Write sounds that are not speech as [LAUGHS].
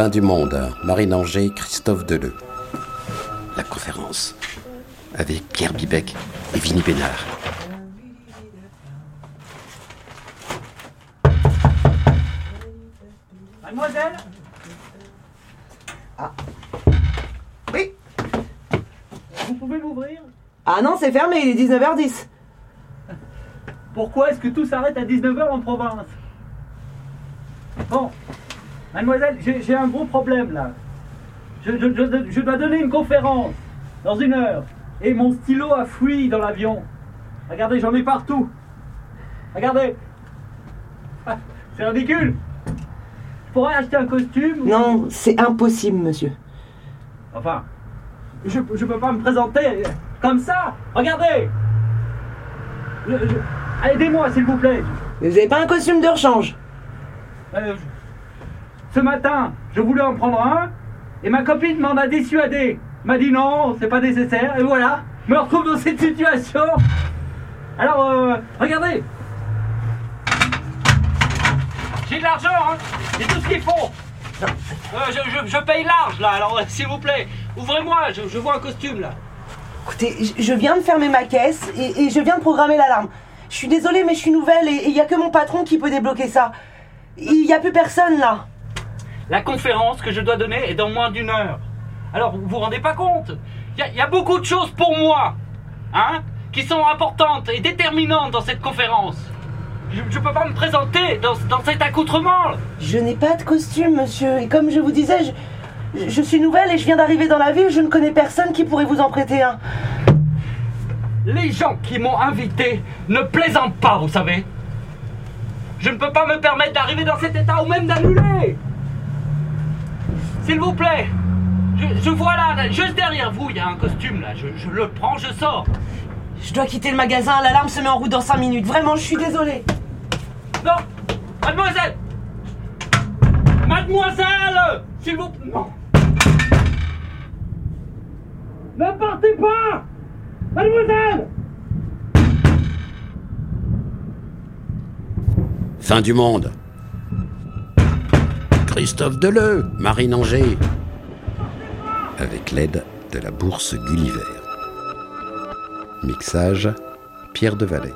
Fin du monde, Marine Anger, Christophe Deleu. La conférence avec Pierre Bibec et Vinnie Bénard. Mademoiselle Ah. Oui. Vous pouvez m'ouvrir Ah non, c'est fermé, il est 19h10. Pourquoi est-ce que tout s'arrête à 19h en province? Bon, mademoiselle, j'ai un gros problème là. Je, je- je- je dois donner une conférence dans une heure. Et mon stylo a fui dans l'avion. Regardez, j'en ai partout. Regardez. Ah, C'est ridicule. Je pourrais acheter un costume ou- Non, c'est impossible, monsieur. Enfin, je, peux pas me présenter comme ça. Regardez. Aidez-moi, s'il vous plaît. Vous avez pas un costume de rechange? Euh, Ce matin, je voulais en prendre un, et ma copine m'en a dissuadé. M'a dit non, c'est pas nécessaire, et voilà, me retrouve dans cette situation. Alors, euh, regardez. J'ai de l'argent, hein. J'ai tout ce qu'il faut. Euh, je, je- je paye large, là, alors [LAUGHS] s'il vous plaît, ouvrez-moi, je, je vois un costume, là. Écoutez, je- je viens de fermer ma caisse et, et je viens de programmer l'alarme. Je suis désolée, mais je suis nouvelle et il y a que mon patron qui peut débloquer ça. Il y a plus personne là. La conférence que je dois donner est dans moins d'une heure. Alors, vous vous rendez pas compte? Il y, a- il y a beaucoup de choses pour moi, hein, qui sont importantes et déterminantes dans cette conférence. Je, je peux pas me présenter dans, dans cet accoutrement. Je n'ai pas de costume, monsieur. Et comme je vous disais, je, je suis nouvelle et je viens d'arriver dans la ville. Je ne connais personne qui pourrait vous en prêter un. Les gens qui m'ont invité ne plaisantent pas, vous savez. Je ne peux pas me permettre d'arriver dans cet état ou même d'annuler. S'il vous plaît, je, je vois là, juste derrière vous, il y a un costume là. Je, je le prends, je sors. Je dois quitter le magasin. L'alarme se met en route dans 5 minutes. Vraiment, je suis désolée. Non Mademoiselle Mademoiselle S'il vous plaît Non Ne partez pas Mademoiselle Fin du monde. Christophe Deleu, Marine Anger. Avec l'aide de la bourse Gulliver. Mixage, Pierre Devalet.